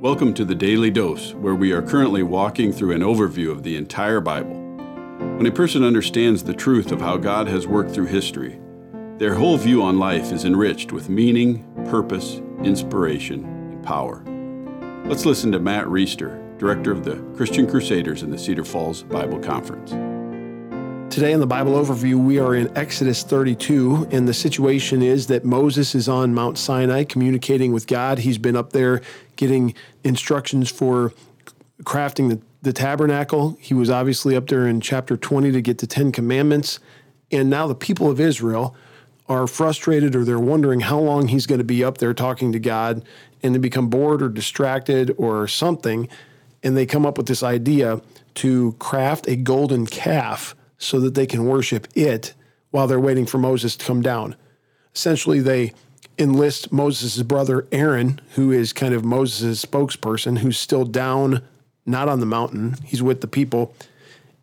Welcome to the Daily Dose, where we are currently walking through an overview of the entire Bible. When a person understands the truth of how God has worked through history, their whole view on life is enriched with meaning, purpose, inspiration, and power. Let's listen to Matt Reisetter, director of the Christian Crusaders in the Cedar Falls Bible Conference. Today in the Bible overview, we are in Exodus 32, and the situation is that Moses is on Mount Sinai communicating with God. He's been up there getting instructions for crafting the, the tabernacle. He was obviously up there in chapter 20 to get the Ten Commandments. And now the people of Israel are frustrated or they're wondering how long he's going to be up there talking to God, and they become bored or distracted or something. And they come up with this idea to craft a golden calf so that they can worship it while they're waiting for Moses to come down. Essentially, they enlist Moses' brother Aaron, who is kind of Moses' spokesperson, who's still down, not on the mountain, he's with the people,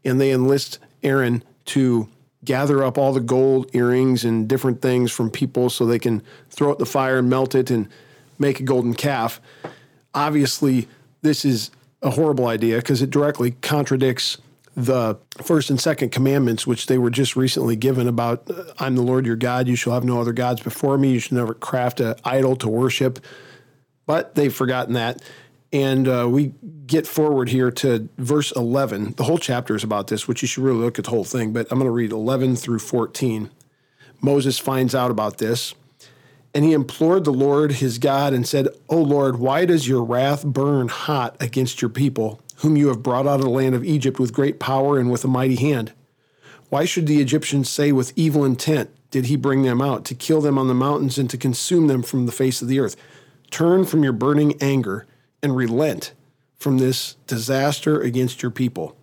and they enlist Aaron to gather up all the gold earrings and different things from people so they can throw it the fire and melt it and make a golden calf. Obviously, this is a horrible idea because it directly contradicts the first and second commandments, which they were just recently given about uh, I'm the Lord your God, you shall have no other gods before me, you should never craft an idol to worship. But they've forgotten that. And uh, we get forward here to verse 11. The whole chapter is about this, which you should really look at the whole thing, but I'm going to read 11 through 14. Moses finds out about this, and he implored the Lord his God and said, O Lord, why does your wrath burn hot against your people? Whom you have brought out of the land of Egypt with great power and with a mighty hand. Why should the Egyptians say with evil intent did he bring them out, to kill them on the mountains and to consume them from the face of the earth? Turn from your burning anger and relent from this disaster against your people.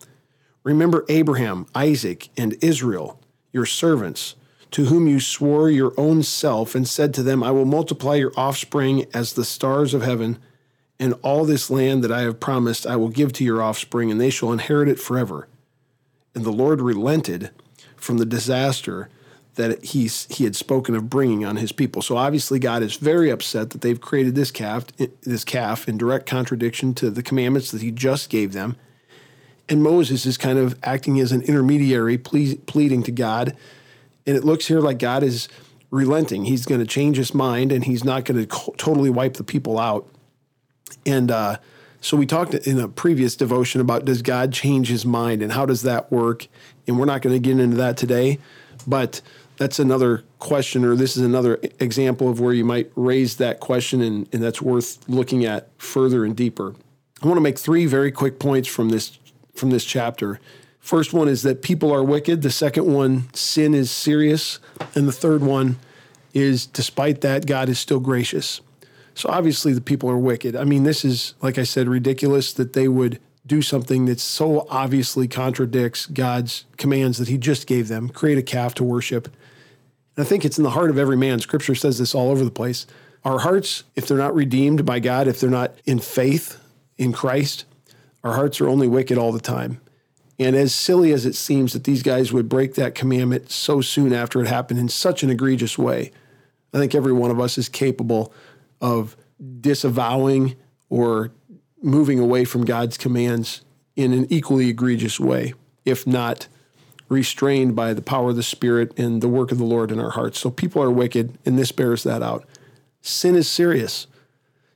Remember Abraham, Isaac, and Israel, your servants, to whom you swore your own self and said to them, I will multiply your offspring as the stars of heaven and all this land that I have promised I will give to your offspring, and they shall inherit it forever. And the Lord relented from the disaster that he, he had spoken of bringing on his people. So obviously, God is very upset that they've created this calf, this calf in direct contradiction to the commandments that he just gave them. And Moses is kind of acting as an intermediary, pleading to God. And it looks here like God is relenting. He's going to change his mind and he's not going to totally wipe the people out. And uh, so we talked in a previous devotion about does God change his mind and how does that work? And we're not going to get into that today, but that's another question, or this is another example of where you might raise that question, and, and that's worth looking at further and deeper. I want to make three very quick points from this from this chapter. First one is that people are wicked. The second one, sin is serious, and the third one is despite that, God is still gracious. So obviously the people are wicked. I mean, this is, like I said, ridiculous that they would do something that so obviously contradicts God's commands that He just gave them create a calf to worship. And I think it's in the heart of every man. Scripture says this all over the place. Our hearts, if they're not redeemed by God, if they're not in faith in Christ, our hearts are only wicked all the time. And as silly as it seems that these guys would break that commandment so soon after it happened in such an egregious way, I think every one of us is capable of disavowing or moving away from God's commands in an equally egregious way, if not restrained by the power of the Spirit and the work of the Lord in our hearts. So people are wicked, and this bears that out. Sin is serious.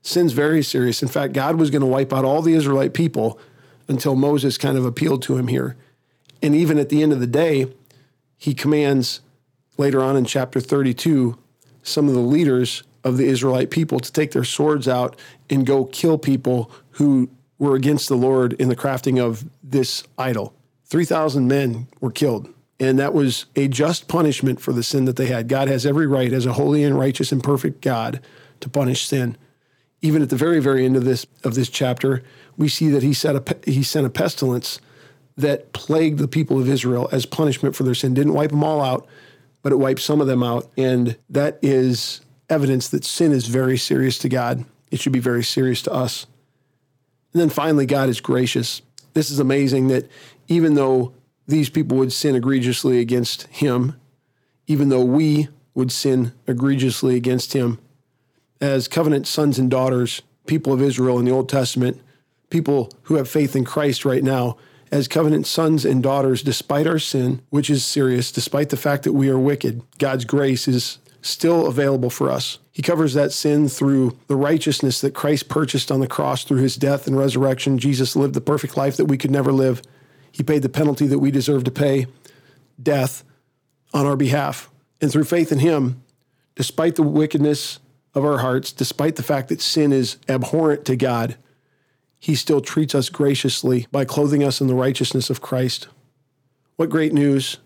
Sin's very serious. In fact, God was going to wipe out all the Israelite people until Moses kind of appealed to him here. And even at the end of the day, he commands later on in chapter 32 some of the leaders of the Israelite people to take their swords out and go kill people who were against the Lord in the crafting of this idol. 3,000 men were killed. And that was a just punishment for the sin that they had. God has every right, as a holy and righteous and perfect God, to punish sin. Even at the very, very end of this of this chapter, we see that he set a he sent a pestilence that plagued the people of Israel as punishment for their sin. Didn't wipe them all out, but it wiped some of them out. And that is evidence that sin is very serious to God. It should be very serious to us. And then finally, God is gracious. This is amazing that even though these people would sin egregiously against Him, even though we would sin egregiously against Him, as covenant sons and daughters, people of Israel in the Old Testament, people who have faith in Christ right now, as covenant sons and daughters, despite our sin, which is serious, despite the fact that we are wicked, God's grace is still available for us. He covers that sin through the righteousness that Christ purchased on the cross through his death and resurrection. Jesus lived the perfect life that we could never live. He paid the penalty that we deserve to pay, death, on our behalf. And through faith in him, despite the wickedness of our hearts, despite the fact that sin is abhorrent to God, he still treats us graciously by clothing us in the righteousness of Christ. What great news!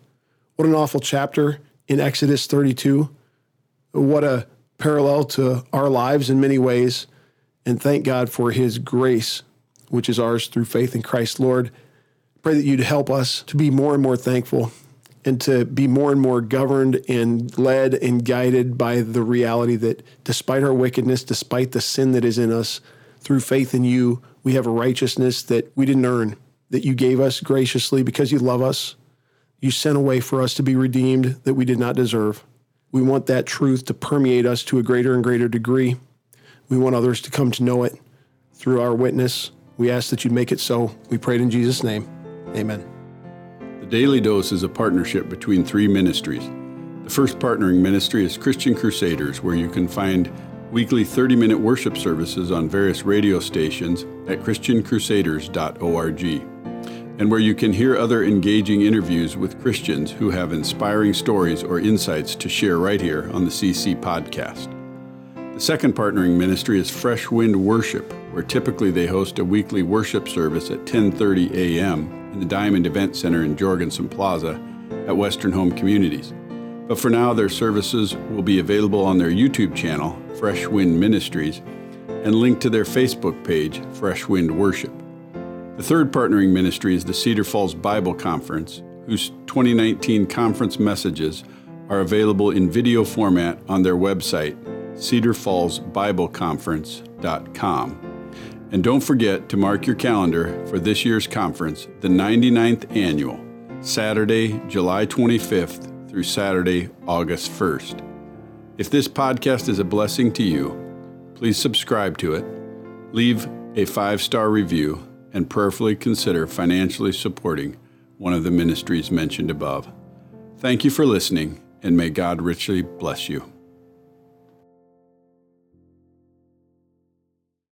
What an awful chapter in Exodus 32. What a parallel to our lives in many ways. And thank God for his grace, which is ours through faith in Christ. Lord, pray that you'd help us to be more and more thankful and to be more and more governed and led and guided by the reality that despite our wickedness, despite the sin that is in us, through faith in you, we have a righteousness that we didn't earn, that you gave us graciously because you love us. You sent a way for us to be redeemed that we did not deserve. We want that truth to permeate us to a greater and greater degree. We want others to come to know it through our witness. We ask that you make it so. We pray it in Jesus' name. Amen. The Daily Dose is a partnership between three ministries. The first partnering ministry is Christian Crusaders, where you can find weekly 30 minute worship services on various radio stations at ChristianCrusaders.org, and where you can hear other engaging interviews with Christians who have inspiring stories or insights to share right here on the CC podcast. The second partnering ministry is Fresh Wind Worship, where typically they host a weekly worship service at 10:30 a.m. in the Diamond Event Center in Jorgensen Plaza at Western Home Communities. But for now, their services will be available on their YouTube channel, Fresh Wind Ministries, and linked to their Facebook page, Fresh Wind Worship. The third partnering ministry is the Cedar Falls Bible Conference, whose 2019 conference messages are available in video format on their website, cedarfallsbibleconference.com. And don't forget to mark your calendar for this year's conference, the 99th annual, Saturday, July 25th through Saturday, August 1st. If this podcast is a blessing to you, please subscribe to it, leave a five star review, and prayerfully consider financially supporting one of the ministries mentioned above. Thank you for listening, and may God richly bless you.